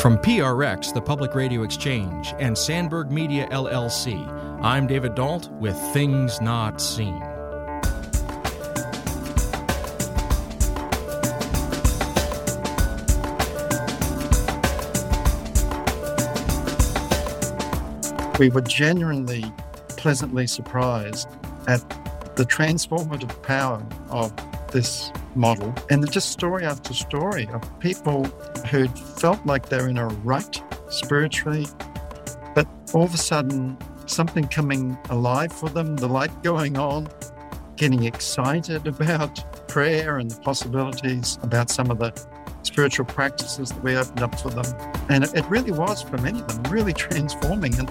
From PRX, the Public Radio Exchange, and Sandberg Media LLC, I'm David Dault with Things Not Seen. We were genuinely pleasantly surprised at the transformative power of this model and just story after story of people who felt like they're in a rut spiritually, but all of a sudden something coming alive for them, the light going on, getting excited about prayer and the possibilities about some of the spiritual practices that we opened up for them. And it really was for many of them really transforming. And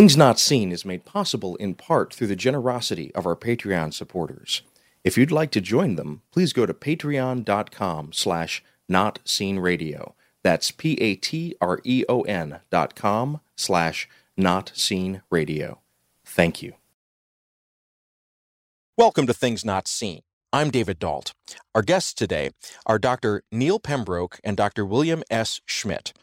Things Not Seen is made possible in part through the generosity of our Patreon supporters. If you'd like to join them, please go to patreon.com slash notseenradio. That's P-A-T-R-E-O-N dot com slash notseenradio. Thank you. Welcome to Things Not Seen. I'm David Dault. Our guests today are Dr. Neil Pembroke and Dr. William S. Schmidt.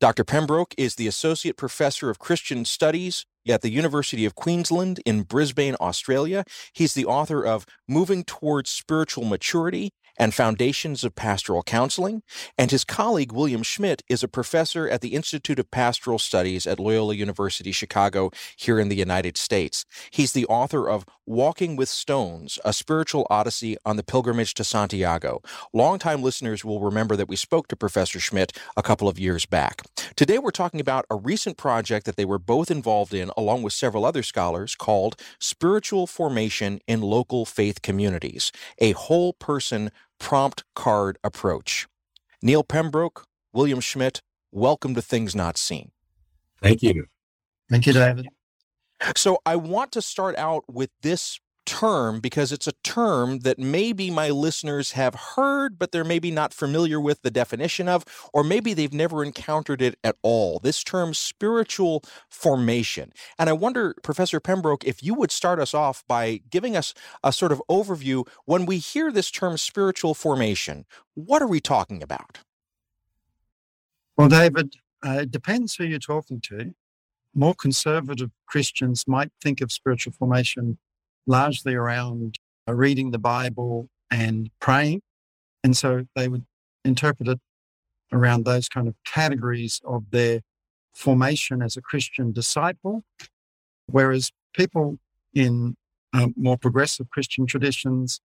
Dr. Pembroke is the Associate Professor of Christian Studies at the University of Queensland in Brisbane, Australia. He's the author of Moving Towards Spiritual Maturity and Foundations of Pastoral Counseling. And his colleague, William Schmidt, is a professor at the Institute of Pastoral Studies at Loyola University Chicago here in the United States. He's the author of Walking with Stones, a spiritual odyssey on the pilgrimage to Santiago. Longtime listeners will remember that we spoke to Professor Schmidt a couple of years back. Today, we're talking about a recent project that they were both involved in, along with several other scholars, called Spiritual Formation in Local Faith Communities, a whole person prompt card approach. Neil Pembroke, William Schmidt, welcome to Things Not Seen. Thank you. Thank you, David. So I want to start out with this term because it's a term that maybe my listeners have heard, but they're maybe not familiar with the definition of, or maybe they've never encountered it at all. This term, spiritual formation. And I wonder, Professor Pembroke, if you would start us off by giving us a sort of overview. When we hear this term, spiritual formation, what are we talking about? Well, David, uh, it depends who you're talking to. More conservative Christians might think of spiritual formation largely around uh, reading the Bible and praying. And so they would interpret it around those kind of categories of their formation as a Christian disciple. Whereas people in uh, more progressive Christian traditions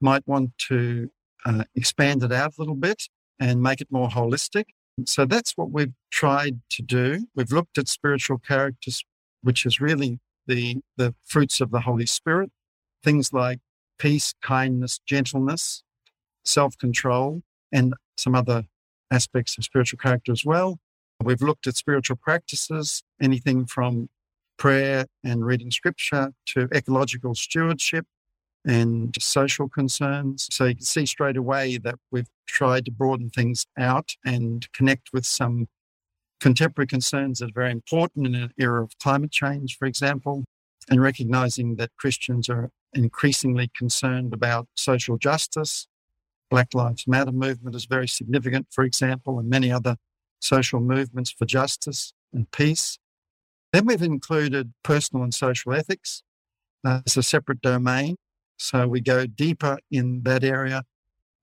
might want to uh, expand it out a little bit and make it more holistic. So that's what we've tried to do. We've looked at spiritual characters, which is really the, the fruits of the Holy Spirit, things like peace, kindness, gentleness, self control, and some other aspects of spiritual character as well. We've looked at spiritual practices, anything from prayer and reading scripture to ecological stewardship and social concerns. So you can see straight away that we've tried to broaden things out and connect with some contemporary concerns that are very important in an era of climate change, for example, and recognizing that Christians are increasingly concerned about social justice. Black Lives Matter movement is very significant, for example, and many other social movements for justice and peace. Then we've included personal and social ethics uh, as a separate domain. So we go deeper in that area.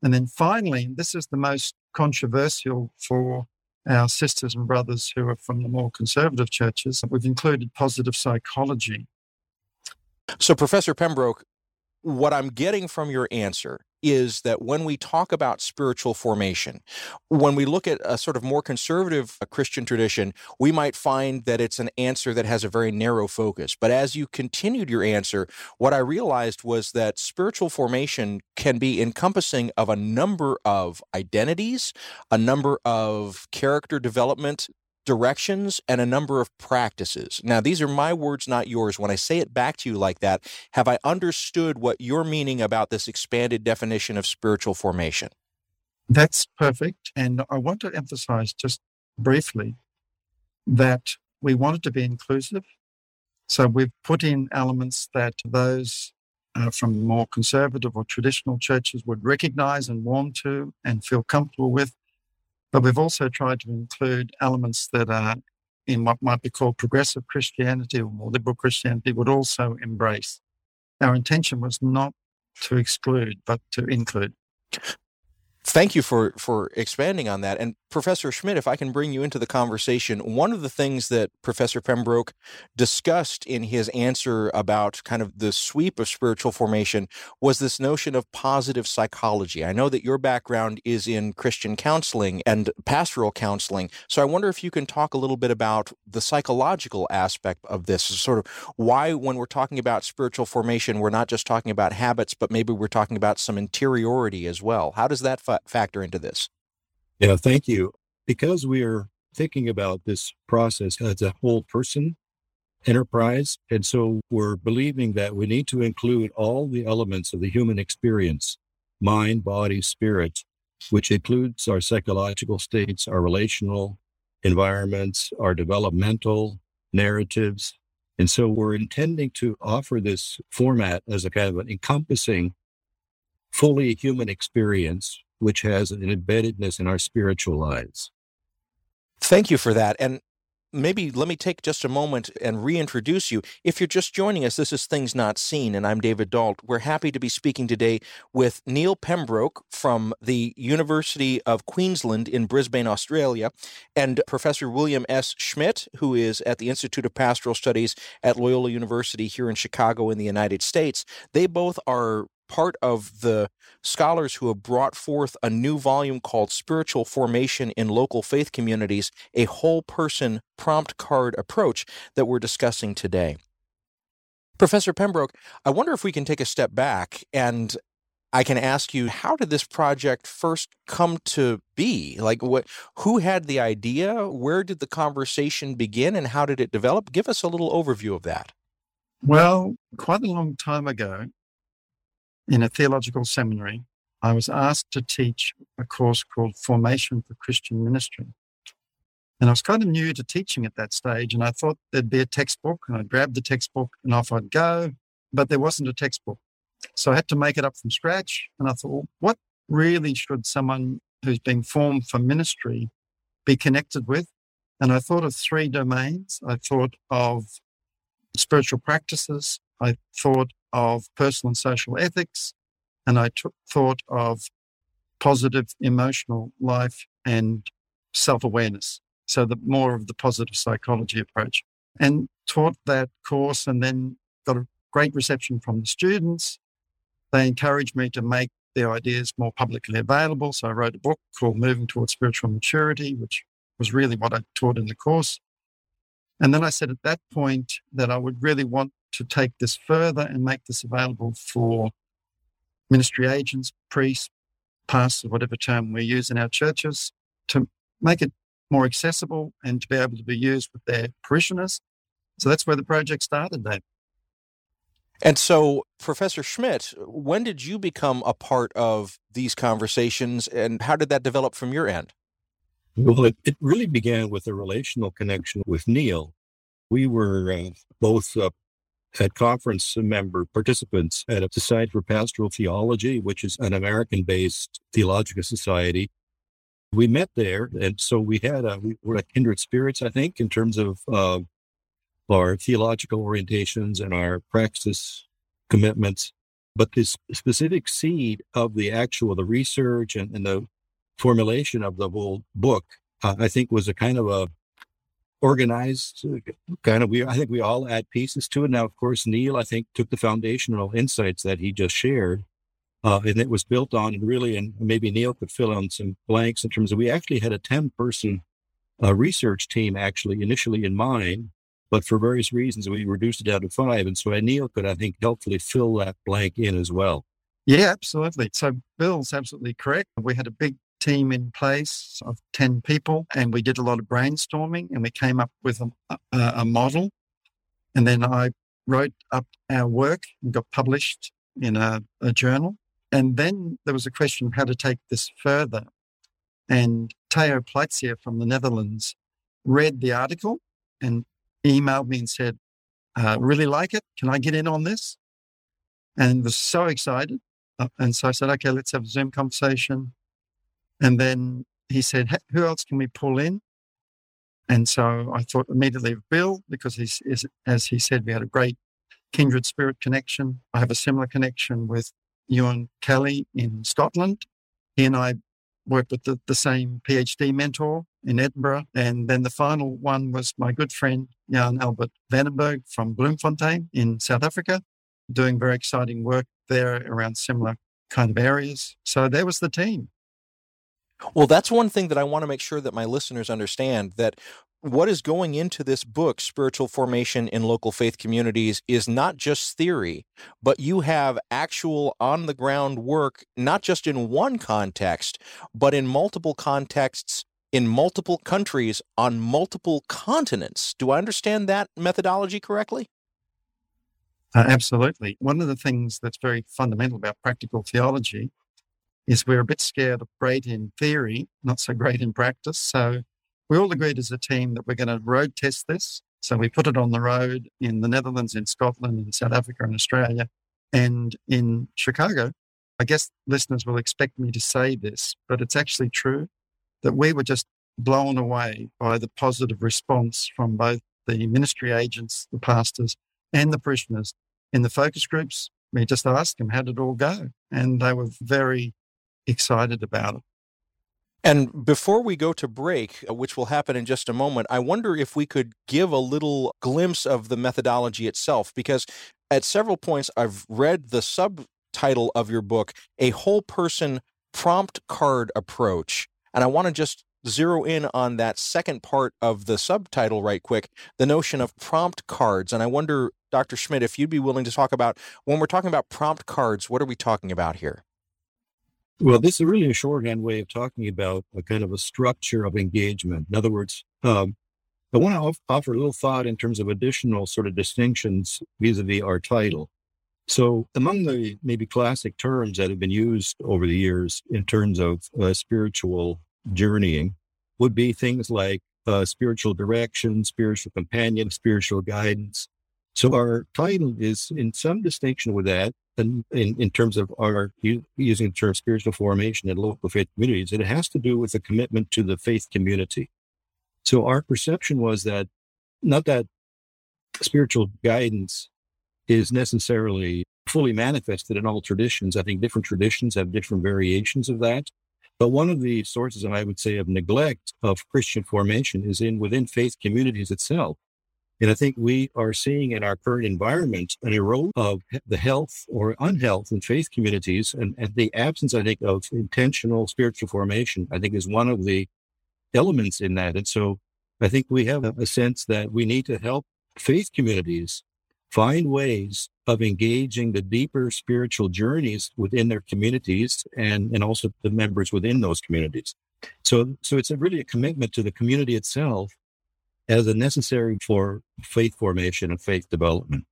And then finally, this is the most controversial for our sisters and brothers who are from the more conservative churches, we've included positive psychology. So, Professor Pembroke, what I'm getting from your answer is that when we talk about spiritual formation, when we look at a sort of more conservative uh, Christian tradition, we might find that it's an answer that has a very narrow focus. But as you continued your answer, what I realized was that spiritual formation can be encompassing of a number of identities, a number of character development directions and a number of practices. Now, these are my words, not yours. When I say it back to you like that, have I understood what you're meaning about this expanded definition of spiritual formation? That's perfect. And I want to emphasize just briefly that we wanted to be inclusive. So we've put in elements that those uh, from more conservative or traditional churches would recognize and want to and feel comfortable with. But we've also tried to include elements that are in what might be called progressive Christianity or more liberal Christianity would also embrace. Our intention was not to exclude, but to include. Thank you for for expanding on that. And Professor Schmidt, if I can bring you into the conversation, one of the things that Professor Pembroke discussed in his answer about kind of the sweep of spiritual formation was this notion of positive psychology. I know that your background is in Christian counseling and pastoral counseling. So I wonder if you can talk a little bit about the psychological aspect of this, sort of why when we're talking about spiritual formation, we're not just talking about habits, but maybe we're talking about some interiority as well. How does that factor into this? Yeah, thank you. Because we are thinking about this process as a whole person enterprise. And so we're believing that we need to include all the elements of the human experience mind, body, spirit, which includes our psychological states, our relational environments, our developmental narratives. And so we're intending to offer this format as a kind of an encompassing, fully human experience which has an embeddedness in our spiritual lives. Thank you for that. And maybe let me take just a moment and reintroduce you. If you're just joining us, this is Things Not Seen, and I'm David Dault. We're happy to be speaking today with Neil Pembroke from the University of Queensland in Brisbane, Australia, and Professor William S. Schmidt, who is at the Institute of Pastoral Studies at Loyola University here in Chicago in the United States. They both are part of the scholars who have brought forth a new volume called Spiritual Formation in Local Faith Communities, a whole person prompt card approach that we're discussing today. Professor Pembroke, I wonder if we can take a step back and I can ask you, how did this project first come to be? Like, what, who had the idea? Where did the conversation begin, and how did it develop? Give us a little overview of that. Well, quite a long time ago, in a theological seminary, I was asked to teach a course called Formation for Christian Ministry. And I was kind of new to teaching at that stage, and I thought there'd be a textbook, and I'd grab the textbook and off I'd go, but there wasn't a textbook. So I had to make it up from scratch. And I thought, well, what really should someone who's being formed for ministry be connected with? And I thought of three domains. I thought of spiritual practices, I thought of personal and social ethics, and I thought of positive emotional life and self awareness. So, the more of the positive psychology approach. And taught that course and then got a great reception from the students. They encouraged me to make the ideas more publicly available. So I wrote a book called Moving Towards Spiritual Maturity, which was really what I taught in the course. And then I said at that point that I would really want to take this further and make this available for ministry agents, priests, pastors, whatever term we use in our churches, to make it more accessible and to be able to be used with their parishioners. So that's where the project started, Dave. And so, Professor Schmidt, when did you become a part of these conversations and how did that develop from your end? Well, it, it really began with a relational connection with Neil. We were uh, both uh, at conference member participants at a Society for Pastoral Theology, which is an American based theological society. We met there. And so we had a, we were like kindred spirits, I think, in terms of uh, our theological orientations and our praxis commitments. But this specific seed of the actual, the research and, and the formulation of the whole book, uh, I think was a kind of a organized kind of we i think we all add pieces to it. Now of course neil i think took the foundational insights that he just shared uh, and it was built on and really and maybe neil could fill in some blanks in terms of we actually had a 10 person uh, research team actually initially in mind but for various reasons we reduced it down to five and so neil could i think helpfully fill that blank in as well. Yeah absolutely. So bill's absolutely correct. We had a big team in place of 10 people and we did a lot of brainstorming and we came up with a, a, model. And then I wrote up our work and got published in a, a journal. And then there was a question of how to take this further. And Theo Pleizier from the Netherlands read the article and emailed me and said, uh, really like it. Can I get in on this? And was so excited. Uh, and so I said, okay, let's have a Zoom conversation. And then he said, who else can we pull in? And so I thought immediately of Bill because he's, as he said, we had a great kindred spirit connection. I have a similar connection with Ewan Kelly in Scotland. He and I worked with the, the same PhD mentor in Edinburgh. And then the final one was my good friend, Jan Albert Vandenberg from Bloemfontein in South Africa, doing very exciting work there around similar kind of areas. So there was the team. Well, that's one thing that I want to make sure that my listeners understand that what is going into this book, Spiritual Formation in Local Faith Communities, is not just theory, but you have actual on the ground work, not just in one context, but in multiple contexts in multiple countries on multiple continents. Do I understand that methodology correctly? Uh, absolutely. One of the things that's very fundamental about practical theology is we're a bit scared of great in theory, not so great in practice. So we all agreed as a team that we're going to road test this. So we put it on the road in the Netherlands, in Scotland, in South Africa, and Australia, and in Chicago. I guess listeners will expect me to say this, but it's actually true that we were just blown away by the positive response from both the ministry agents, the pastors, and the parishioners. In the focus groups, we just asked them, how did it all go? And they were very excited about it. And before we go to break, uh, which will happen in just a moment, I wonder if we could give a little glimpse of the methodology itself, because at several points I've read the subtitle of your book, A Whole Person Prompt Card Approach. And I want to just zero in on that second part of the subtitle right quick the notion of prompt cards. And I wonder, Dr. Schmidt, if you'd be willing to talk about when we're talking about prompt cards, what are we talking about here? Well, this is really a shorthand way of talking about a kind of a structure of engagement. In other words, um, I want to offer a little thought in terms of additional sort of distinctions vis-a-vis our title. So, among the maybe classic terms that have been used over the years in terms of uh, spiritual journeying would be things like uh, spiritual direction, spiritual companion, spiritual guidance. So, our title is in some distinction with that, in, in terms of our using the term spiritual formation in local faith communities, it has to do with a commitment to the faith community. So our perception was that not that spiritual guidance is necessarily fully manifested in all traditions. I think different traditions have different variations of that. But one of the sources, and I would say, of neglect of Christian formation is in within faith communities itself. And I think we are seeing in our current environment an erosion of the health or unhealth in faith communities and, and the absence, I think, of intentional spiritual formation, I think is one of the elements in that. And so I think we have a sense that we need to help faith communities find ways of engaging the deeper spiritual journeys within their communities and, and also the members within those communities. So, so it's a really a commitment to the community itself as a necessary for faith formation and faith development.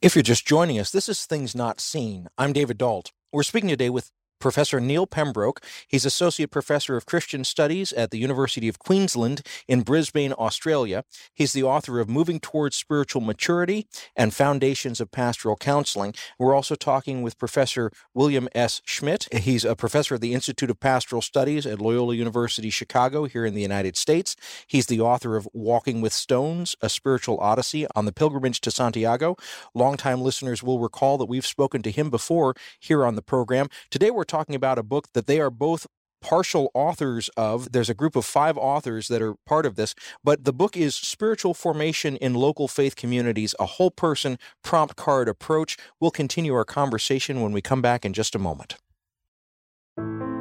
If you're just joining us, this is Things Not Seen. I'm David Dault. We're speaking today with Professor Neil Pembroke. He's Associate Professor of Christian Studies at the University of Queensland in Brisbane, Australia. He's the author of Moving Towards Spiritual Maturity and Foundations of Pastoral Counseling. We're also talking with Professor William S. Schmidt. He's a professor at the Institute of Pastoral Studies at Loyola University Chicago here in the United States. He's the author of Walking with Stones, a Spiritual Odyssey on the Pilgrimage to Santiago. Longtime listeners will recall that we've spoken to him before here on the program. Today we're talking about a book that they are both partial authors of. There's a group of five authors that are part of this, but the book is Spiritual Formation in Local Faith Communities, a whole person prompt card approach. We'll continue our conversation when we come back in just a moment.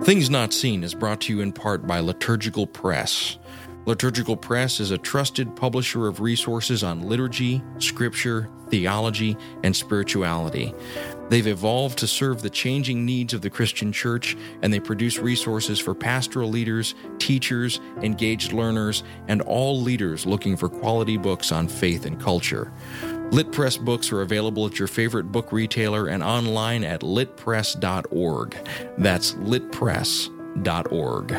Things Not Seen is brought to you in part by Liturgical Press. Liturgical Press is a trusted publisher of resources on liturgy, scripture, theology, and spirituality. They've evolved to serve the changing needs of the Christian church, and they produce resources for pastoral leaders, teachers, engaged learners, and all leaders looking for quality books on faith and culture. Lit Press books are available at your favorite book retailer and online at litpress.org. That's litpress.org.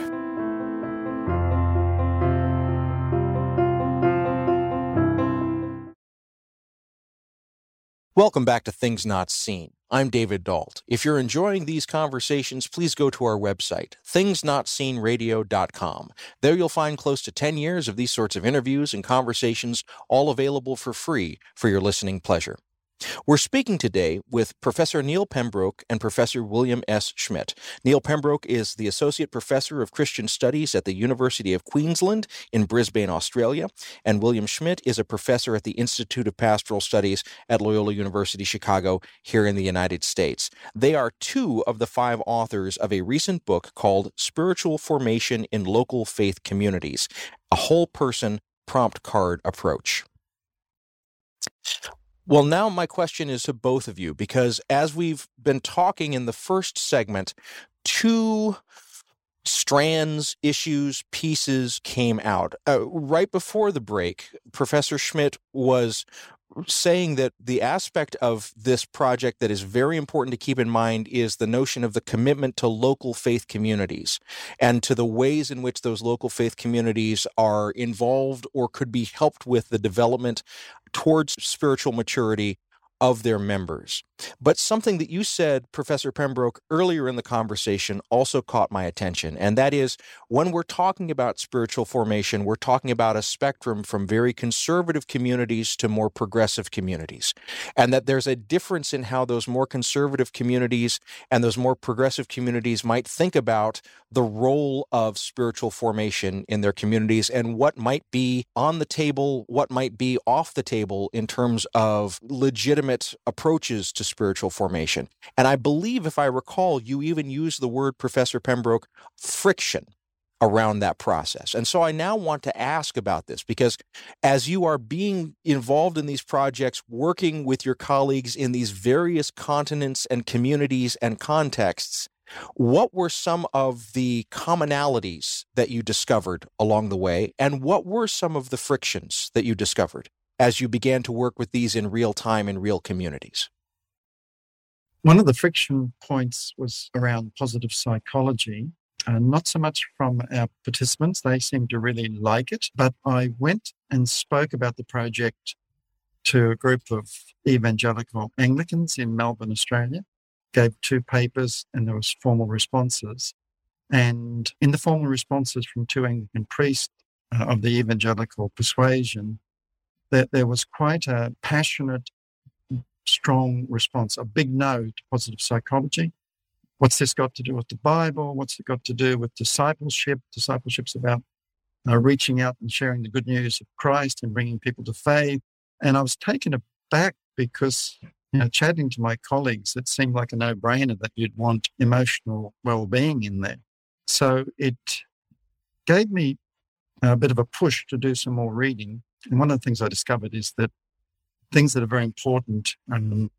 Welcome back to Things Not Seen. I'm David Dault. If you're enjoying these conversations, please go to our website, thingsnotseenradio.com. There you'll find close to 10 years of these sorts of interviews and conversations, all available for free for your listening pleasure. We're speaking today with Professor Neil Pembroke and Professor William S. Schmidt. Neil Pembroke is the Associate Professor of Christian Studies at the University of Queensland in Brisbane, Australia, and William Schmidt is a professor at the Institute of Pastoral Studies at Loyola University Chicago here in the United States. They are two of the five authors of a recent book called Spiritual Formation in Local Faith Communities, a whole person prompt card approach. Well, now my question is to both of you, because as we've been talking in the first segment, two strands, issues, pieces came out. Uh, right before the break, Professor Schmidt was saying that the aspect of this project that is very important to keep in mind is the notion of the commitment to local faith communities and to the ways in which those local faith communities are involved or could be helped with the development towards spiritual maturity of their members. But something that you said, Professor Pembroke, earlier in the conversation also caught my attention. And that is when we're talking about spiritual formation, we're talking about a spectrum from very conservative communities to more progressive communities. And that there's a difference in how those more conservative communities and those more progressive communities might think about the role of spiritual formation in their communities and what might be on the table, what might be off the table in terms of legitimate approaches to spiritual formation. And I believe, if I recall, you even used the word, Professor Pembroke, friction around that process. And so I now want to ask about this because as you are being involved in these projects, working with your colleagues in these various continents and communities and contexts, what were some of the commonalities that you discovered along the way? And what were some of the frictions that you discovered as you began to work with these in real time in real communities? One of the friction points was around positive psychology. Not so much from our participants, they seemed to really like it, but I went and spoke about the project to a group of evangelical Anglicans in Melbourne, Australia, gave two papers and there was formal responses. And in the formal responses from two Anglican priests uh, of the evangelical persuasion, that there was quite a passionate strong response, a big no to positive psychology. What's this got to do with the Bible? What's it got to do with discipleship? Discipleship's about uh, reaching out and sharing the good news of Christ and bringing people to faith. And I was taken aback because, you know, chatting to my colleagues, it seemed like a no brainer that you'd want emotional well being in there. So it gave me a bit of a push to do some more reading. And one of the things I discovered is that things that are very important um,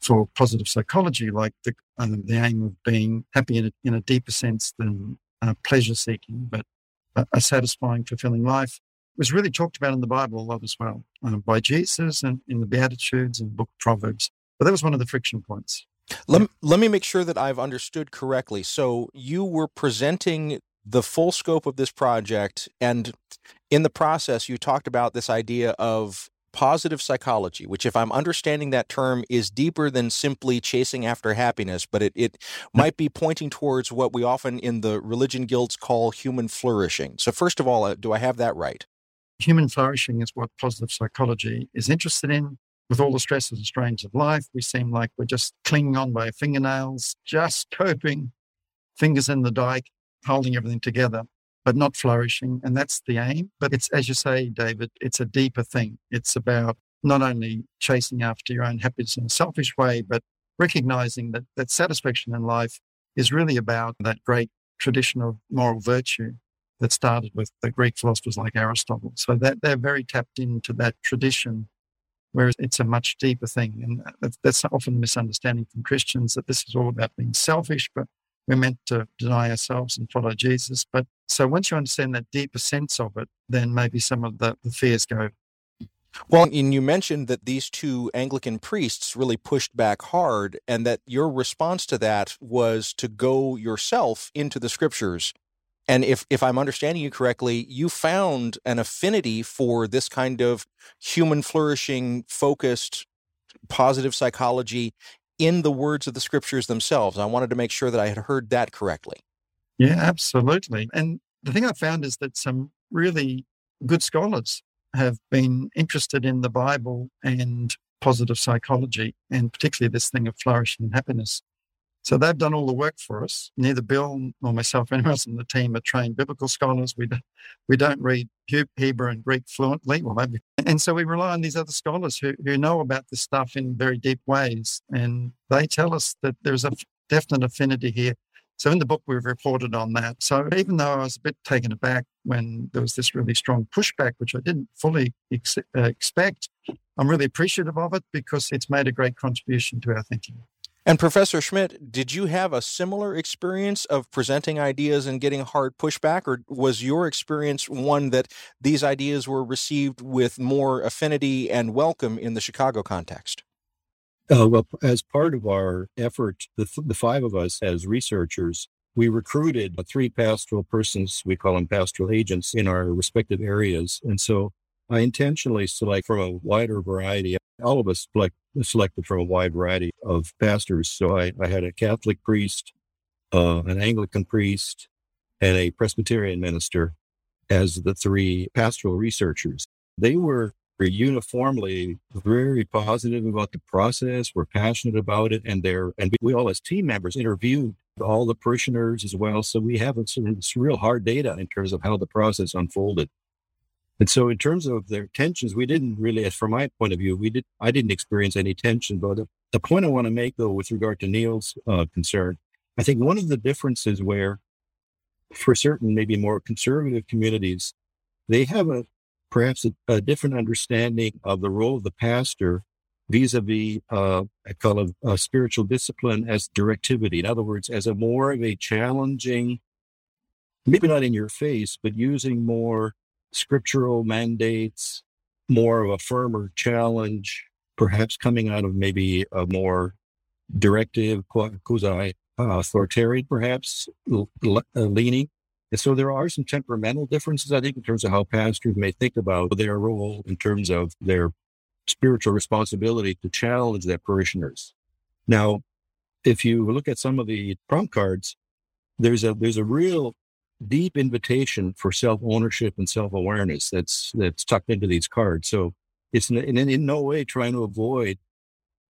for positive psychology, like the, uh, the aim of being happy in a, in a deeper sense than uh, pleasure seeking, but a, a, satisfying, fulfilling life, was really talked about in the Bible a lot as well uh, by Jesus and in the Beatitudes and the book of Proverbs. But that was one of the friction points. Let, let me make sure that I've understood correctly. So you were presenting the full scope of this project, and in the process, you talked about this idea of positive psychology, which, if I'm understanding that term, is deeper than simply chasing after happiness, but it, it might be pointing towards what we often in the religion guilds call human flourishing. So, first of all, uh, do I have that right? Human flourishing is what positive psychology is interested in. With all the stresses and strains of life, we seem like we're just clinging on by fingernails, just coping, fingers in the dike, holding everything together but not flourishing. And that's the aim. But it's, as you say, David, it's a deeper thing. It's about not only chasing after your own happiness in a selfish way, but recognizing that, that satisfaction in life is really about that great tradition of moral virtue that started with the Greek philosophers like Aristotle. So that they're very tapped into that tradition, whereas it's a much deeper thing. And uh, that's often a misunderstanding from Christians that this is all about being selfish, but we're meant to deny ourselves and follow Jesus. But so once you understand that deeper sense of it, then maybe some of the, the fears go. Well, and you mentioned that these two Anglican priests really pushed back hard, and that your response to that was to go yourself into the scriptures. And if, if I'm understanding you correctly, you found an affinity for this kind of human flourishing focused positive psychology in the words of the scriptures themselves. I wanted to make sure that I had heard that correctly. Yeah, absolutely. And the thing I found is that some really good scholars have been interested in the Bible and positive psychology, and particularly this thing of flourishing and happiness. So they've done all the work for us. Neither Bill nor myself, anyone else on the team, are trained biblical scholars. We don't, we don't read Hebrew and Greek fluently, well, maybe. And so we rely on these other scholars who, who know about this stuff in very deep ways. And they tell us that there's a definite affinity here so in the book, we've reported on that. So even though I was a bit taken aback when there was this really strong pushback, which I didn't fully ex- uh, expect, I'm really appreciative of it because it's made a great contribution to our thinking. And Professor Schmidt, did you have a similar experience of presenting ideas and getting hard pushback, or was your experience one that these ideas were received with more affinity and welcome in the Chicago context? Uh, well, as part of our effort, the, the five of us as researchers, we recruited three pastoral persons, we call them pastoral agents, in our respective areas. And so I intentionally select from a wider variety. All of us select, selected from a wide variety of pastors. So I, I had a Catholic priest, uh, an Anglican priest, and a Presbyterian minister as the three pastoral researchers. They were uniformly very positive about the process. We're passionate about it, and they're and we all as team members interviewed all the parishioners as well. So we have some, some real hard data in terms of how the process unfolded. And so, in terms of their tensions, we didn't really, from my point of view, we did. I didn't experience any tension. But the, the point I want to make, though, with regard to Neil's uh, concern, I think one of the differences where, for certain maybe more conservative communities, they have a perhaps a, a different understanding of the role of the pastor vis-a-vis uh, I call it a spiritual discipline as directivity. In other words, as a more of a challenging, maybe not in your face, but using more scriptural mandates, more of a firmer challenge, perhaps coming out of maybe a more directive, quasi uh, authoritarian, perhaps leaning. And so there are some temperamental differences, I think, in terms of how pastors may think about their role in terms of their spiritual responsibility to challenge their parishioners. Now, if you look at some of the prompt cards, there's a there's a real deep invitation for self ownership and self awareness that's that's tucked into these cards. So it's in, in, in no way trying to avoid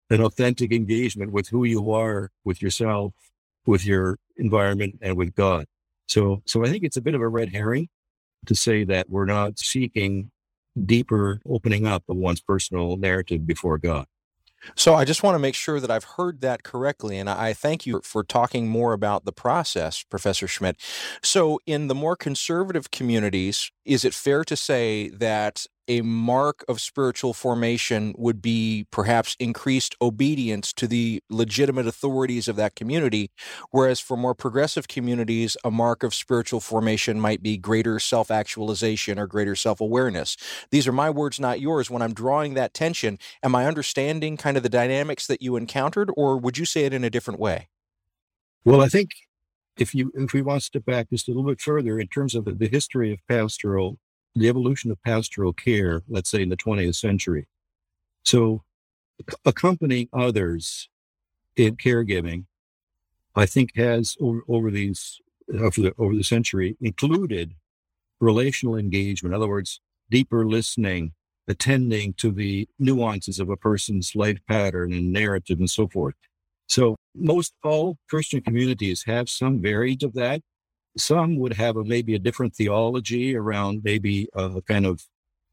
an authentic engagement with who you are, with yourself, with your environment, and with God. So, so I think it's a bit of a red herring to say that we're not seeking deeper opening up of one's personal narrative before God. So I just want to make sure that I've heard that correctly. And I thank you for talking more about the process, Professor Schmidt. So, in the more conservative communities, is it fair to say that a mark of spiritual formation would be perhaps increased obedience to the legitimate authorities of that community, whereas for more progressive communities, a mark of spiritual formation might be greater self actualization or greater self awareness. These are my words, not yours. When I'm drawing that tension, am I understanding kind of the dynamics that you encountered, or would you say it in a different way? Well, I think if you if we want to step back just a little bit further in terms of the, the history of pastoral the evolution of pastoral care, let's say in the 20th century. So, accompanying others in caregiving, I think has over, over these over the, over the century included relational engagement. In other words, deeper listening, attending to the nuances of a person's life pattern and narrative and so forth. So most all Christian communities have some variant of that. Some would have a, maybe a different theology around maybe a kind of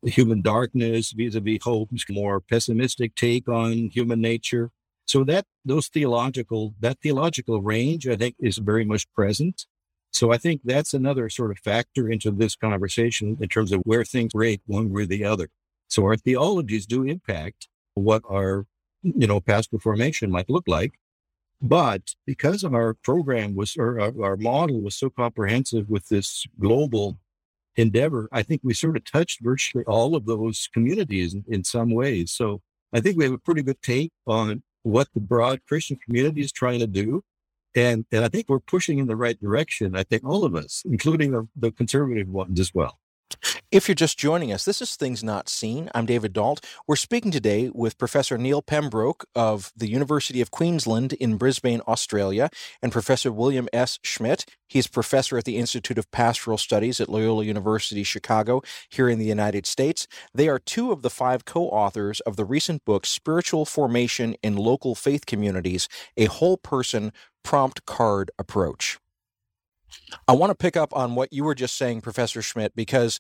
human darkness vis-a-vis hope, more pessimistic take on human nature. So that those theological that theological range, I think, is very much present. So I think that's another sort of factor into this conversation in terms of where things rate one way or the other. So our theologies do impact what our, you know, pastoral formation might look like. But because our program was, or our, our model was so comprehensive with this global endeavor, I think we sort of touched virtually all of those communities in, in, some ways. So I think we have a pretty good take on what the broad Christian community is trying to do. And, and I think we're pushing in the right direction. I think all of us, including the, the conservative ones as well. If you're just joining us, this is Things Not Seen. I'm David Dault. We're speaking today with Professor Neil Pembroke of the University of Queensland in Brisbane, Australia, and Professor William S. Schmidt. He's professor at the Institute of Pastoral Studies at Loyola University Chicago here in the United States. They are two of the five co authors of the recent book, Spiritual Formation in Local Faith Communities A Whole Person Prompt Card Approach. I want to pick up on what you were just saying, Professor Schmidt, because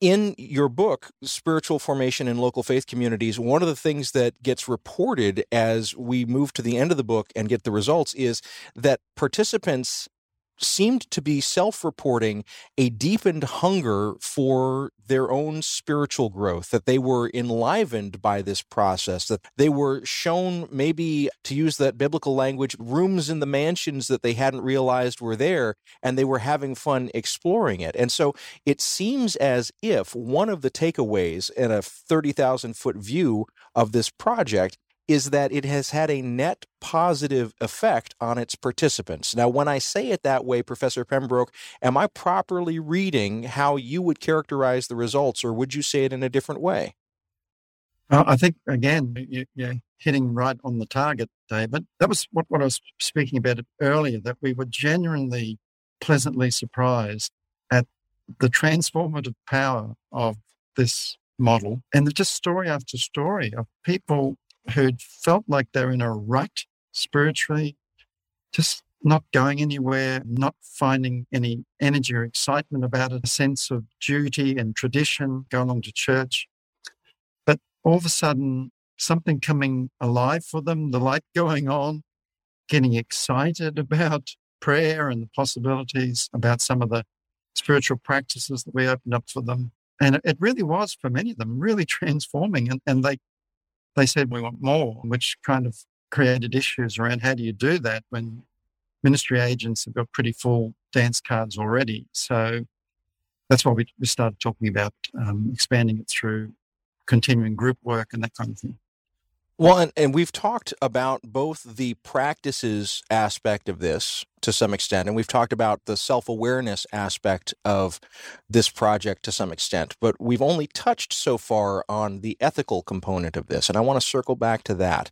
in your book, Spiritual Formation in Local Faith Communities, one of the things that gets reported as we move to the end of the book and get the results is that participants seemed to be self reporting a deepened hunger for their own spiritual growth, that they were enlivened by this process, that they were shown, maybe to use that biblical language, rooms in the mansions that they hadn't realized were there, and they were having fun exploring it. And so it seems as if one of the takeaways in a 30,000 foot view of this project is that it has had a net positive effect on its participants. Now, when I say it that way, Professor Pembroke, am I properly reading how you would characterize the results, or would you say it in a different way? Well, I think, again, you're hitting right on the target, David. That was what, what I was speaking about earlier, that we were genuinely pleasantly surprised at the transformative power of this model and the just story after story of people who'd felt like they're in a rut spiritually, just not going anywhere, not finding any energy or excitement about it, a sense of duty and tradition, going along to church. But all of a sudden, something coming alive for them, the light going on, getting excited about prayer and the possibilities, about some of the spiritual practices that we opened up for them. And it really was for many of them really transforming. And, and they they said we want more, which kind of created issues around how do you do that when ministry agents have got pretty full dance cards already. So that's why we, we started talking about um, expanding it through continuing group work and that kind of thing. Well, and, and we've talked about both the practices aspect of this to some extent, and we've talked about the self awareness aspect of this project to some extent, but we've only touched so far on the ethical component of this. And I want to circle back to that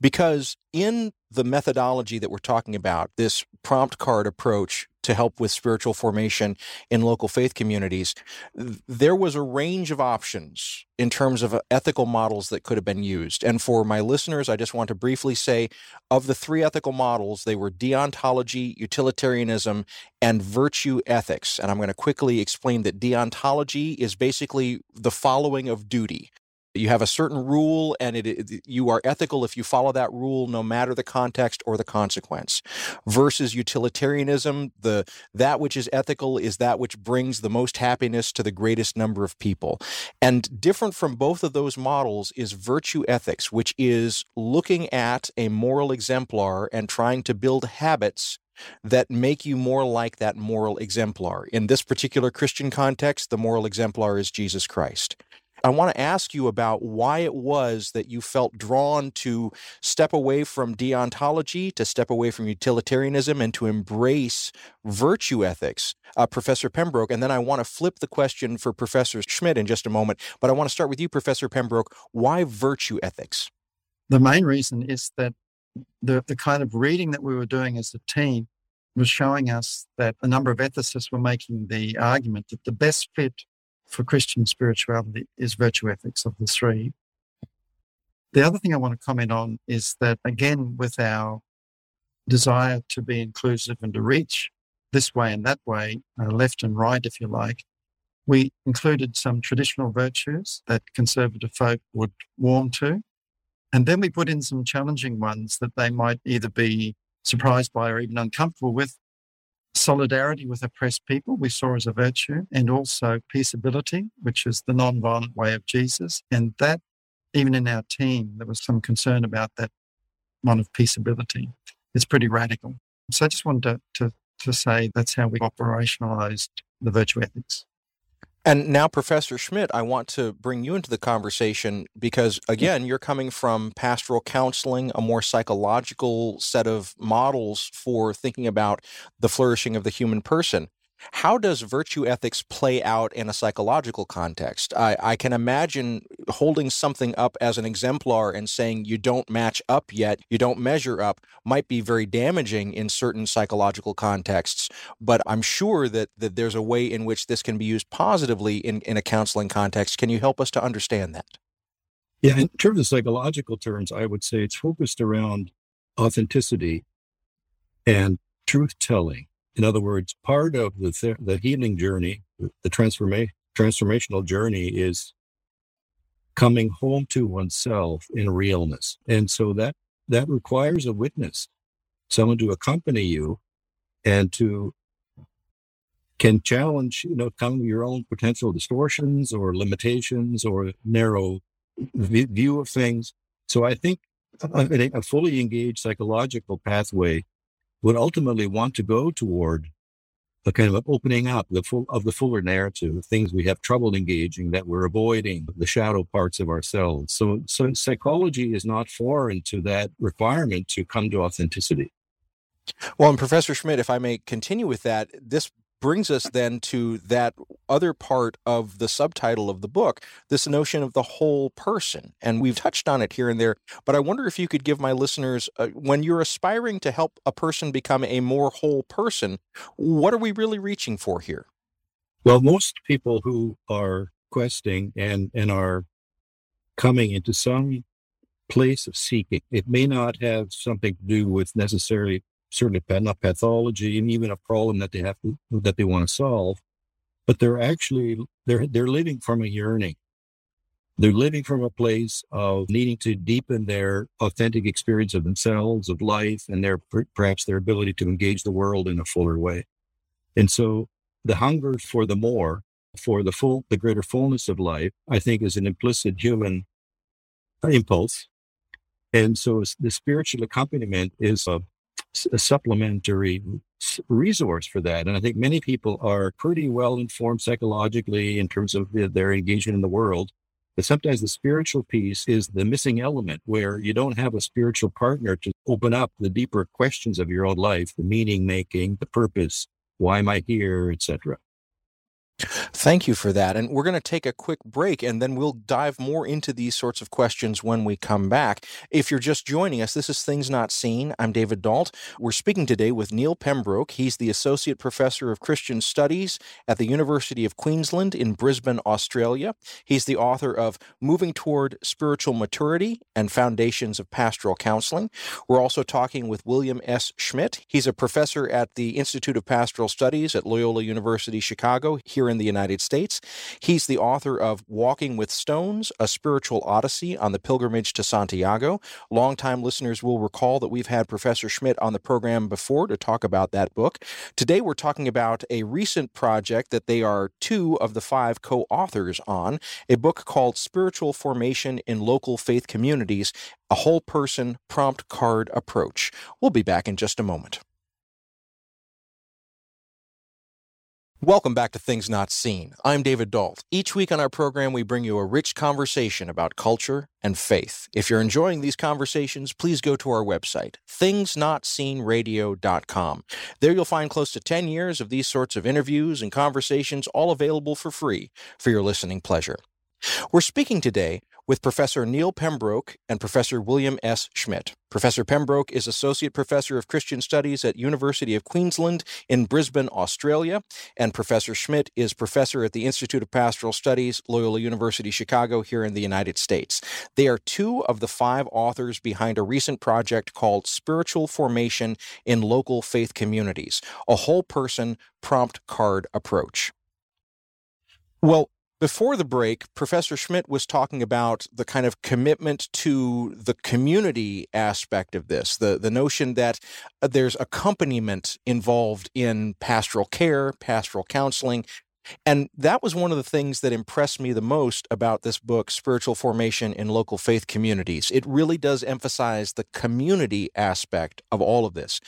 because in the methodology that we're talking about, this prompt card approach to help with spiritual formation in local faith communities, there was a range of options in terms of uh, ethical models that could have been used. And for my listeners, I just want to briefly say of the three ethical models, they were deontology, utilitarianism, and virtue ethics. And I'm going to quickly explain that deontology is basically the following of duty you have a certain rule and it, it, you are ethical if you follow that rule no matter the context or the consequence versus utilitarianism the that which is ethical is that which brings the most happiness to the greatest number of people and different from both of those models is virtue ethics which is looking at a moral exemplar and trying to build habits that make you more like that moral exemplar. In this particular Christian context, the moral exemplar is Jesus Christ. I want to ask you about why it was that you felt drawn to step away from deontology, to step away from utilitarianism, and to embrace virtue ethics, uh, Professor Pembroke. And then I want to flip the question for Professor Schmidt in just a moment. But I want to start with you, Professor Pembroke. Why virtue ethics? The main reason is that the, the kind of reading that we were doing as a team was showing us that a number of ethicists were making the argument that the best fit for Christian spirituality is virtue ethics of the three. The other thing I want to comment on is that, again, with our desire to be inclusive and to reach this way and that way, uh, left and right, if you like, we included some traditional virtues that conservative folk would warm to. And then we put in some challenging ones that they might either be surprised by or even uncomfortable with, solidarity with oppressed people we saw as a virtue, and also peaceability, which is the non-violent way of Jesus. And that, even in our team, there was some concern about that one of peaceability. It's pretty radical. So I just wanted to, to, to say that's how we operationalized the virtue ethics. And now, Professor Schmidt, I want to bring you into the conversation because, again, you're coming from pastoral counseling, a more psychological set of models for thinking about the flourishing of the human person. How does virtue ethics play out in a psychological context? I, I, can imagine holding something up as an exemplar and saying you don't match up yet, you don't measure up, might be very damaging in certain psychological contexts. But I'm sure that, that there's a way in which this can be used positively in, in a counseling context. Can you help us to understand that? Yeah, in terms of psychological terms, I would say it's focused around authenticity and truth telling. In other words, part of the, th- the healing journey, the transforma- transformational journey is coming home to oneself in realness. And so that, that requires a witness, someone to accompany you and to can challenge, you know, come your own potential distortions or limitations or narrow view of things. So I think a, a fully engaged psychological pathway would ultimately want to go toward a kind of opening up the full, of the fuller narrative things we have trouble engaging that we're avoiding the shadow parts of ourselves. So, so psychology is not foreign to that requirement to come to authenticity. Well, and Professor Schmidt, if I may continue with that, this brings us then to that other part of the subtitle of the book, this notion of the whole person. And we've touched on it here and there, but I wonder if you could give my listeners, uh, when you're aspiring to help a person become a more whole person, what are we really reaching for here? Well, most people who are questing and, and are coming into some place of seeking, it may not have something to do with necessarily certainly not pathology and even a problem that they have to, that they want to solve, but they're actually they're they're living from a yearning. They're living from a place of needing to deepen their authentic experience of themselves, of life, and their perhaps their ability to engage the world in a fuller way. And so the hunger for the more, for the full, the greater fullness of life, I think is an implicit human impulse. And so the spiritual accompaniment is a a supplementary resource for that. And I think many people are pretty well informed psychologically in terms of their engagement in the world. But sometimes the spiritual piece is the missing element where you don't have a spiritual partner to open up the deeper questions of your own life, the meaning making, the purpose, why am I here, etc. Thank you for that. And we're going to take a quick break and then we'll dive more into these sorts of questions when we come back. If you're just joining us, this is Things Not Seen. I'm David Dault. We're speaking today with Neil Pembroke. He's the Associate Professor of Christian Studies at the University of Queensland in Brisbane, Australia. He's the author of Moving Toward Spiritual Maturity and Foundations of Pastoral Counseling. We're also talking with William S. Schmidt. He's a professor at the Institute of Pastoral Studies at Loyola University, Chicago, here in the United States. He's the author of Walking with Stones, A Spiritual Odyssey on the Pilgrimage to Santiago. Longtime listeners will recall that we've had Professor Schmidt on the program before to talk about that book. Today we're talking about a recent project that they are two of the five co authors on, a book called Spiritual Formation in Local Faith Communities A Whole Person Prompt Card Approach. We'll be back in just a moment. Welcome back to Things Not Seen. I'm David Dault. Each week on our program, we bring you a rich conversation about culture and faith. If you're enjoying these conversations, please go to our website, thingsnotseenradio.com. There you'll find close to 10 years of these sorts of interviews and conversations, all available for free for your listening pleasure. We're speaking today with Professor Neil Pembroke and Professor William S. Schmidt. Professor Pembroke is Associate Professor of Christian Studies at University of Queensland in Brisbane, Australia, and Professor Schmidt is Professor at the Institute of Pastoral Studies, Loyola University, Chicago, here in the United States. They are two of the five authors behind a recent project called Spiritual Formation in Local Faith Communities, a whole person prompt card approach. Well, before the break, Professor Schmidt was talking about the kind of commitment to the community aspect of this, the, the notion that uh, there's accompaniment involved in pastoral care, pastoral counseling. And that was one of the things that impressed me the most about this book, Spiritual Formation in Local Faith Communities. It really does emphasize the community aspect of all of this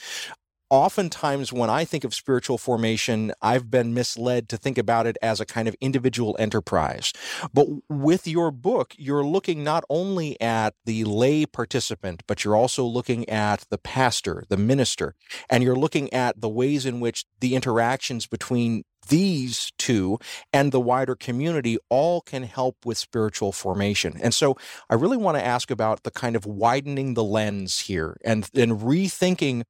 oftentimes when I think of spiritual formation, I've been misled to think about it as a kind of individual enterprise. But with your book, you're looking not only at the lay participant, but you're also looking at the pastor, the minister, and you're looking at the ways in which the interactions between these two and the wider community all can help with spiritual formation. And so I really want to ask about the kind of widening the lens here and, and rethinking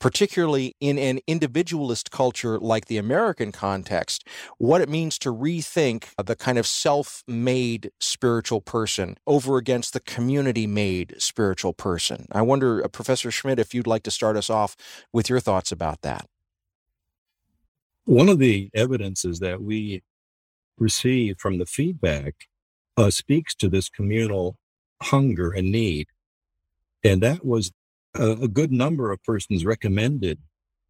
particularly in an individualist culture like the American context, what it means to rethink the kind of self made spiritual person over against the community made spiritual person. I wonder, uh, Professor Schmidt, if you'd like to start us off with your thoughts about that. One of the evidences that we receive from the feedback uh, speaks to this communal hunger and need. And that was a, good number of persons recommended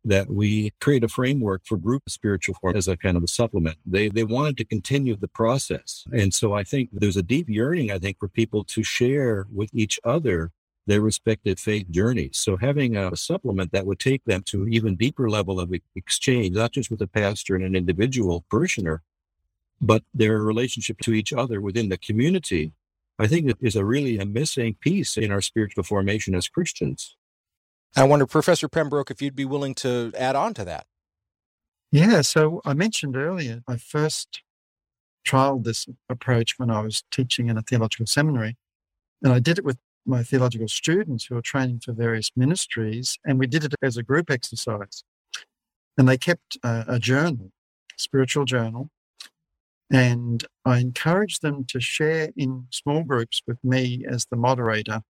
that we create a framework for group spiritual form as a kind of a supplement. They they wanted to continue the process. And so I think there's a deep yearning, I think, for people to share with each other their respective faith journeys. So having a supplement that would take them to an even deeper level of exchange, not just with a pastor and an individual parishioner, but their relationship to each other within the community, I think is a really a missing piece in our spiritual formation as Christians. I wonder, Professor Pembroke, if you'd be willing to add on to that. Yeah, so I mentioned earlier, I first trialed this approach when I was teaching in a theological seminary. And I did it with my theological students who were training for various ministries, and we did it as a group exercise. And they kept a, a journal, spiritual journal, and I encouraged them to share in small groups with me as the moderator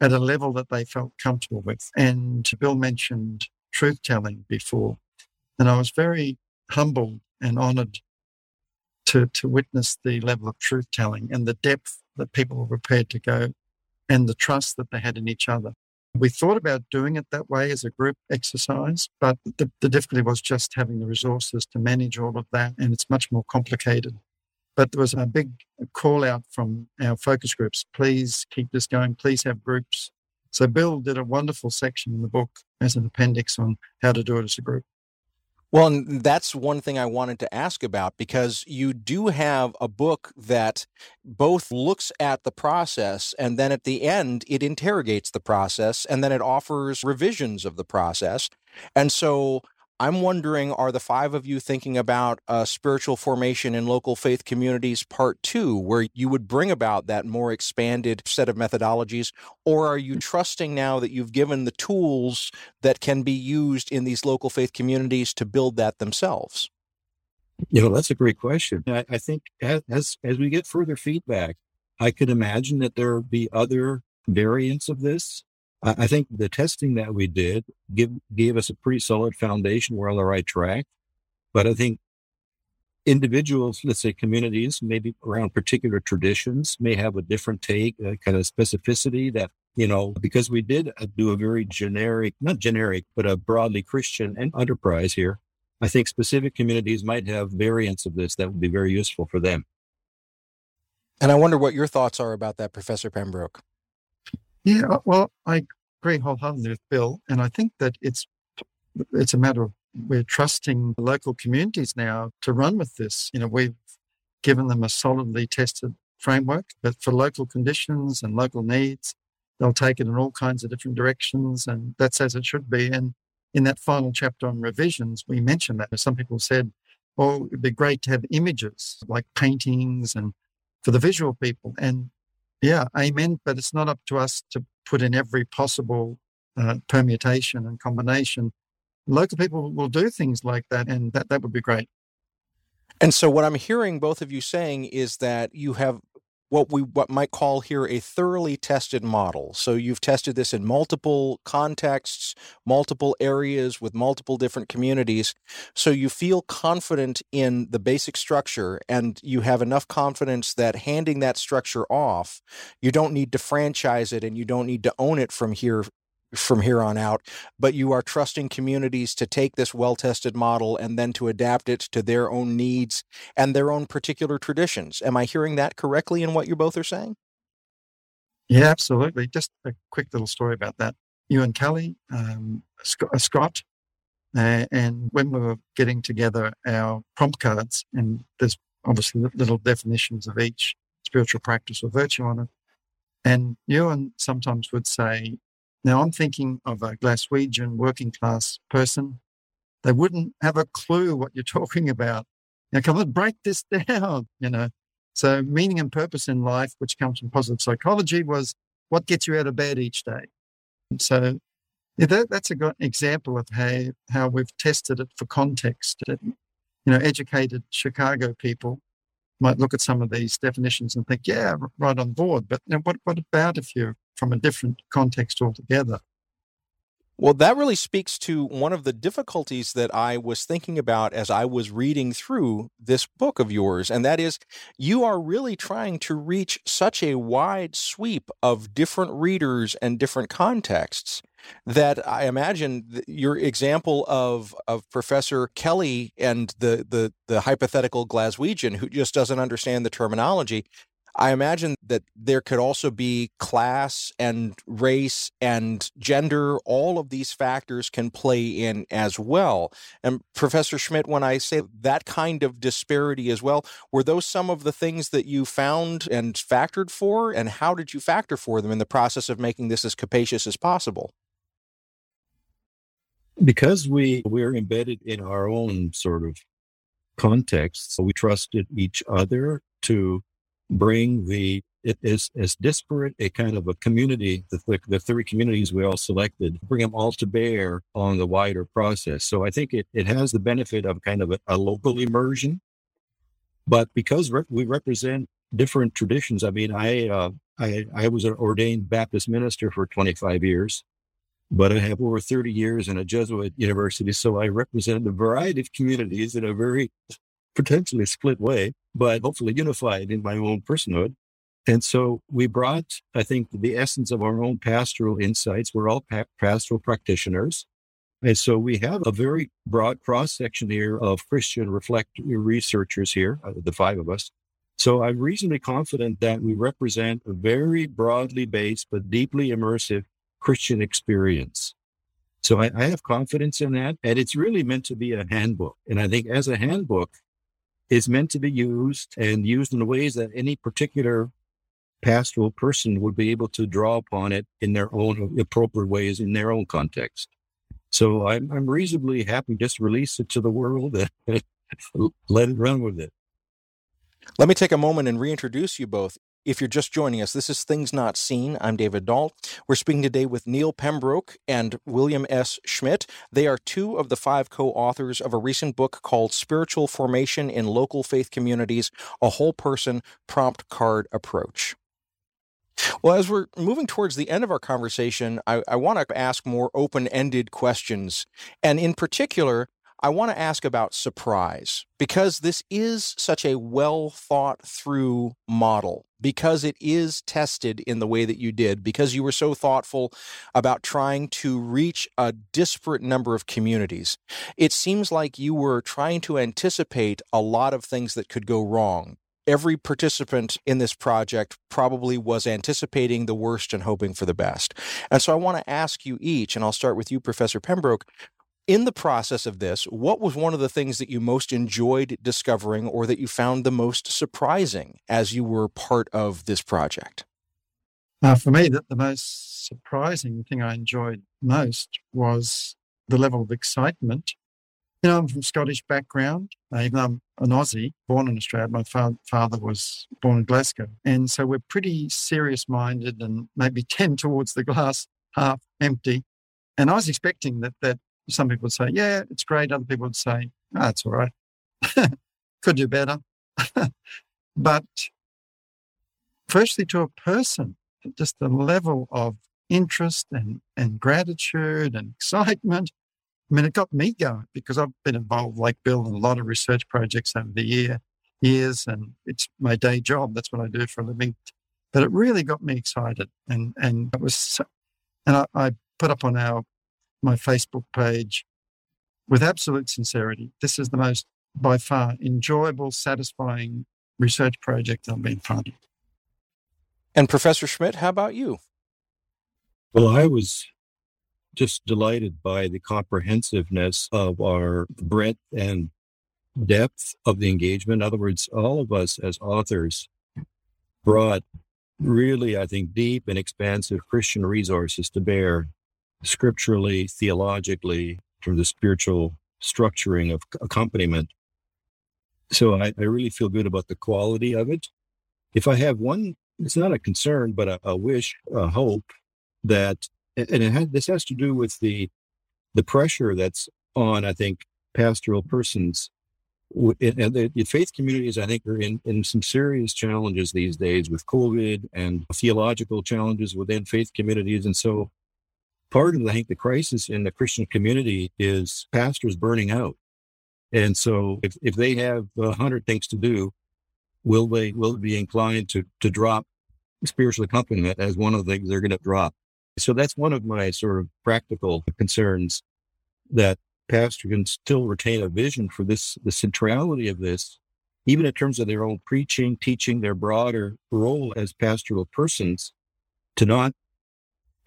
at a level that they felt comfortable with. And Bill mentioned truth telling before, and I was very humbled and honored to, to witness the level of truth telling and the depth that people were prepared to go and the trust that they had in each other. We thought about doing it that way as a group exercise, but the, the, difficulty was just having the resources to manage all of that, and it's much more complicated. But there was a big call out from our focus groups please keep this going, please have groups. So, Bill did a wonderful section in the book as an appendix on how to do it as a group. Well, and that's one thing I wanted to ask about because you do have a book that both looks at the process and then at the end it interrogates the process and then it offers revisions of the process. And so I'm wondering are the five of you thinking about spiritual formation in local faith communities part two, where you would bring about that more expanded set of methodologies? Or are you trusting now that you've given the tools that can be used in these local faith communities to build that themselves? You know, that's a great question. I, I think as, as, as we get further feedback, I could imagine that there be other variants of this I think the testing that we did give, gave us a pretty solid foundation. We're on the right track. But I think individuals, let's say communities, maybe around particular traditions, may have a different take, a kind of specificity that, you know, because we did uh, do a very generic, not generic, but a broadly Christian enterprise here. I think specific communities might have variants of this that would be very useful for them. And I wonder what your thoughts are about that, Professor Pembroke. Yeah, well, I agree wholeheartedly with Bill, and I think that it's it's a matter of we're trusting local communities now to run with this. You know, we've given them a solidly tested framework, but for local conditions and local needs, they'll take it in all kinds of different directions, and that's as it should be. And in that final chapter on revisions, we mentioned that. Some people said, "Oh, it'd be great to have images like paintings and for the visual people." And yeah, amen. But it's not up to us to put in every possible uh, permutation and combination. Local people will do things like that, and that, that would be great. And so, what I'm hearing both of you saying is that you have what we what might call here a thoroughly tested model. So you've tested this in multiple contexts, multiple areas with multiple different communities. So you feel confident in the basic structure and you have enough confidence that handing that structure off, you don't need to franchise it and you don't need to own it from here from here on out, but you are trusting communities to take this well tested model and then to adapt it to their own needs and their own particular traditions. Am I hearing that correctly in what you both are saying? Yeah, absolutely. Just a quick little story about that. Ewan Kelly, um, uh, Scott, Uh, and when we were getting together our prompt cards, and there's obviously little definitions of each spiritual practice or virtue on it. And Ewan sometimes would say, Now I'm thinking of a Glaswegian working class person. They wouldn't have a clue what you're talking about. Now, come on, break this down, you know. So, meaning and purpose in life, which comes from positive psychology, was what gets you out of bed each day. So, yeah, that, that's a good example of how, how we've tested it for context. You know, educated Chicago people might look at some of these definitions and think, yeah, right on board. But you know, what, what about if you're from a different context altogether? Well, that really speaks to one of the difficulties that I was thinking about as I was reading through this book of yours. And that is, you are really trying to reach such a wide sweep of different readers and different contexts that I imagine your example of of Professor Kelly and the the the hypothetical Glaswegian who just doesn't understand the terminology. I imagine that there could also be class and race and gender. All of these factors can play in as well. And Professor Schmidt, when I say that kind of disparity as well, were those some of the things that you found and factored for? And how did you factor for them in the process of making this as capacious as possible? because we we're embedded in our own sort of context so we trusted each other to bring the it is as disparate a kind of a community the, the three communities we all selected bring them all to bear on the wider process. So i think it, it has the benefit of kind of a, a local immersion. But because re- we represent different traditions i mean i uh, I, I was an ordained Baptist minister for 25 years but I have over 30 years in a Jesuit university, so I represent a variety of communities in a very potentially split way, but hopefully unified in my own personhood. And so we brought, I think, the essence of our own pastoral insights. We're all pa- pastoral practitioners. And so we have a very broad cross section here of Christian reflect researchers here, uh, the five of us. So I'm reasonably confident that we represent a very broadly based but deeply immersive Christian experience. So I, I, have confidence in that. And it's really meant to be a handbook. And I think as a handbook, it's meant to be used and used in ways that any particular pastoral person would be able to draw upon it in their own appropriate ways in their own context. So I'm, I'm reasonably happy just release it to the world and let it run with it. Let me take a moment and reintroduce you both. If you're just joining us, this is Things Not Seen. I'm David Dault. We're speaking today with Neil Pembroke and William S. Schmidt. They are two of the five co authors of a recent book called Spiritual Formation in Local Faith Communities A Whole Person Prompt Card Approach. Well, as we're moving towards the end of our conversation, I, I want to ask more open ended questions. And in particular, I want to ask about surprise because this is such a well thought through model, because it is tested in the way that you did, because you were so thoughtful about trying to reach a disparate number of communities. It seems like you were trying to anticipate a lot of things that could go wrong. Every participant in this project probably was anticipating the worst and hoping for the best. And so I want to ask you each, and I'll start with you, Professor Pembroke in the process of this, what was one of the things that you most enjoyed discovering or that you found the most surprising as you were part of this project? Uh, for me, the, the most surprising thing I enjoyed most was the level of excitement. You know, I'm from Scottish background, uh, even though I'm an Aussie, born in Australia. My fa- father was born in Glasgow. And so we're pretty serious minded and maybe tend towards the glass half empty. And I was expecting that that some people would say, yeah, it's great. Other people would say, ah, oh, that's all right. Could do better. but firstly, to a person, just the level of interest and, and gratitude and excitement. I mean, it got me going because I've been involved, like Bill, in a lot of research projects over the year, years, and it's my day job. That's what I do for a living. But it really got me excited, and and it was, so, and I, I put up on our my Facebook page with absolute sincerity. This is the most, by far, enjoyable, satisfying research project I've been part of. And Professor Schmidt, how about you? Well, I was just delighted by the comprehensiveness of our breadth and depth of the engagement. In other words, all of us as authors brought really, I think, deep and expansive Christian resources to bear scripturally, theologically, from the spiritual structuring of accompaniment. So I, I, really feel good about the quality of it. If I have one, it's not a concern, but a, a wish, a hope that and it has, this has to do with the the pressure that's on, I think, pastoral persons. And the, the faith communities, I think, are in, in some serious challenges these days with COVID and theological challenges within faith communities. And so part of, I think, the crisis in the Christian community is pastors burning out. And so if, if they have a hundred things to do, will they, will be inclined to, to drop spiritual accompaniment as one of the things they're going to drop? So that's one of my sort of practical concerns that pastor can still retain a vision for this, the centrality of this, even in terms of their own preaching, teaching, their broader role as pastoral persons, to not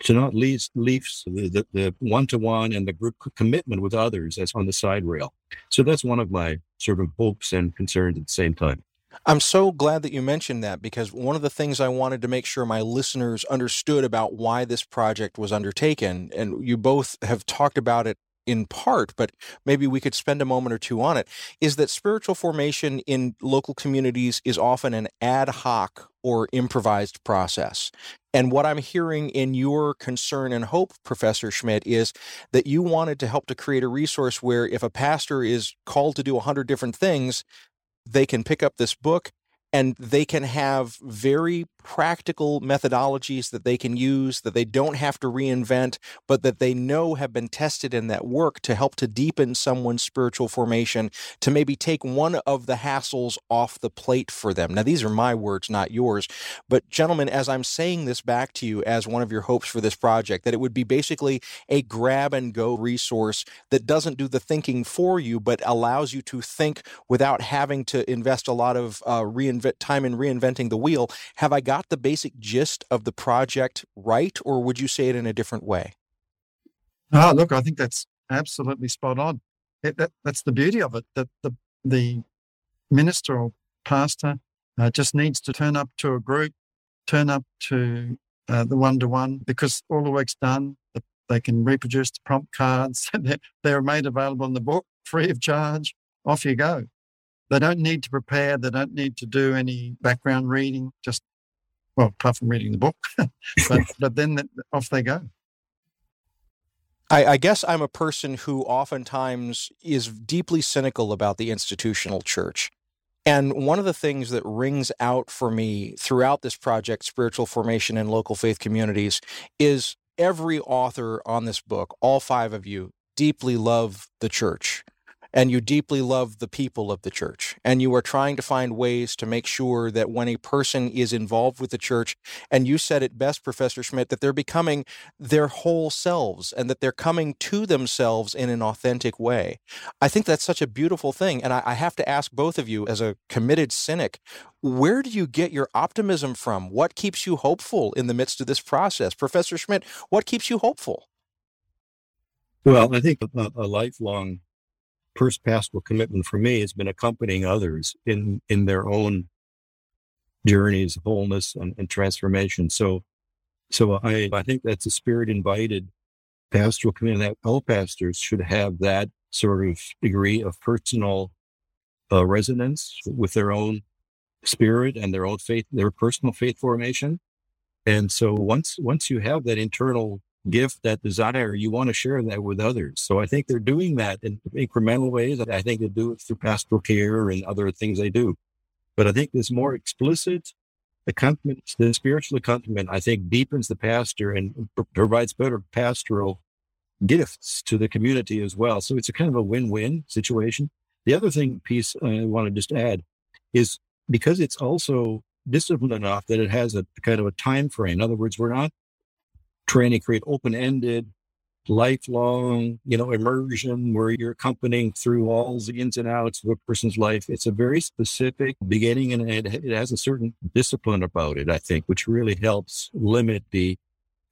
to not leave, leave the, the one-to-one and the group commitment with others as on the side rail. So that's one of my sort of hopes and concerns at the same time. I'm so glad that you mentioned that because one of the things I wanted to make sure my listeners understood about why this project was undertaken, and you both have talked about it in part, but maybe we could spend a moment or two on it, is that spiritual formation in local communities is often an ad hoc or improvised process. And what I'm hearing in your concern and hope, Professor Schmidt, is that you wanted to help to create a resource where if a pastor is called to do a 100 different things, they can pick up this book and they can have very practical methodologies that they can use that they don't have to reinvent, but that they know have been tested in that work to help to deepen someone's spiritual formation, to maybe take one of the hassles off the plate for them. Now, these are my words, not yours. But, gentlemen, as I'm saying this back to you as one of your hopes for this project, that it would be basically a grab and go resource that doesn't do the thinking for you, but allows you to think without having to invest a lot of uh, reinvent time in reinventing the wheel. Have I got the basic gist of the project right, or would you say it in a different way? Ah, look, I think that's absolutely spot on. It, that, that's the beauty of it. That the the minister or pastor uh, just needs to turn up to a group, turn up to uh, the one to one, because all the work's done. They can reproduce the prompt cards. they're made available in the book free of charge. Off you go. They don't need to prepare. They don't need to do any background reading. Just well, apart from reading the book, but but then off they go. I, I, guess I'm a person who oftentimes is deeply cynical about the institutional church. And one of the things that rings out for me throughout this project, Spiritual Formation in Local Faith Communities, is every author on this book, all five of you, deeply love the church and you deeply love the people of the church. And you are trying to find ways to make sure that when a person is involved with the church, and you said it best, Professor Schmidt, that they're becoming their whole selves and that they're coming to themselves in an authentic way. I think that's such a beautiful thing. And I, I have to ask both of you, as a committed cynic, where do you get your optimism from? What keeps you hopeful in the midst of this process? Professor Schmidt, what keeps you hopeful? Well, I think a, a lifelong first pastoral commitment for me has been accompanying others in in their own journeys of wholeness and, and transformation. So, so I I think that's a spirit invited pastoral commitment that all pastors should have that sort of degree of personal uh, resonance with their own spirit and their own faith, their personal faith formation. And so once once you have that internal gift, that desire, you want to share that with others. So I think they're doing that in incremental ways. I think they do it through pastoral care and other things they do. But I think this more explicit accompaniment, the spiritual accompaniment, I think deepens the pastor and provides better pastoral gifts to the community as well. So it's a kind of a win-win situation. The other thing piece I want to just add is because it's also disciplined enough that it has a kind of a time frame. In other words, we're not trying to create open-ended, lifelong, you know, immersion where you're accompanying through all the ins and outs of a person's life. It's a very specific beginning and it, it has a certain discipline about it, I think, which really helps limit the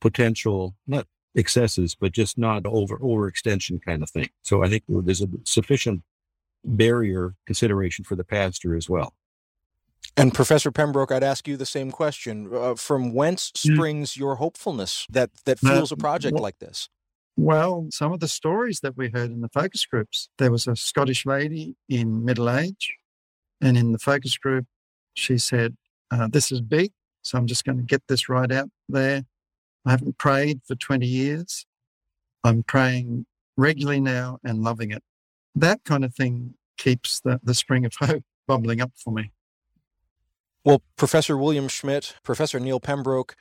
potential, not excesses, but just not over overextension kind of thing. So I think there's a sufficient barrier consideration for the pastor as well. And Professor Pembroke, I'd ask you the same question. Uh, from whence hmm. springs your hopefulness that that fuels a project like this? Well, some of the stories that we heard in the focus groups. There was a Scottish lady in middle age, and in the focus group, she said, uh, "This is big, so I'm just going to get this right out there. I haven't prayed for 20 years. I'm praying regularly now and loving it. That kind of thing keeps the, the spring of hope bubbling up for me. Well, Professor William Schmidt, Professor Neil Pembroke,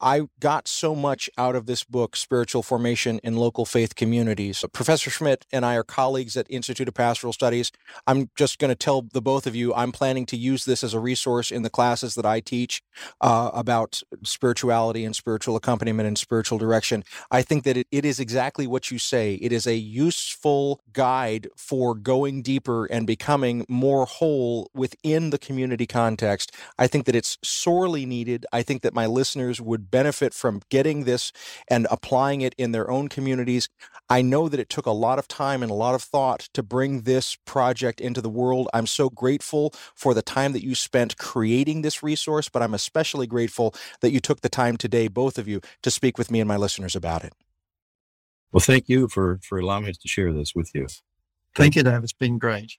I got so much out of this book, Spiritual Formation in Local Faith Communities. Professor Schmidt and I are colleagues at Institute of Pastoral Studies. I'm just going to tell the both of you I'm planning to use this as a resource in the classes that I teach uh, about spirituality and spiritual accompaniment and spiritual direction. I think that it, it is exactly what you say. It is a useful guide for going deeper and becoming more whole within the community context. I think that it's sorely needed. I think that my listeners would would benefit from getting this and applying it in their own communities. I know that it took a lot of time and a lot of thought to bring this project into the world. I'm so grateful for the time that you spent creating this resource, but I'm especially grateful that you took the time today, both of you, to speak with me and my listeners about it. Well, thank you for, for allowing us to share this with you. Thank you, Dave. It's been great.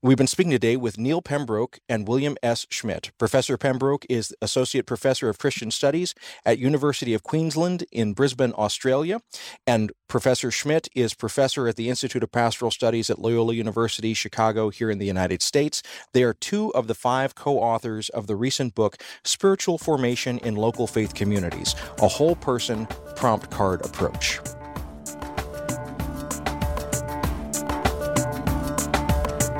We've been speaking today with Neil Pembroke and William S. Schmidt. Professor Pembroke is Associate Professor of Christian Studies at University of Queensland in Brisbane, Australia, and Professor Schmidt is Professor at the Institute of Pastoral Studies at Loyola University, Chicago, here in the United States. They are two of the five co-authors of the recent book, Spiritual Formation in Local Faith Communities, a whole person prompt card approach.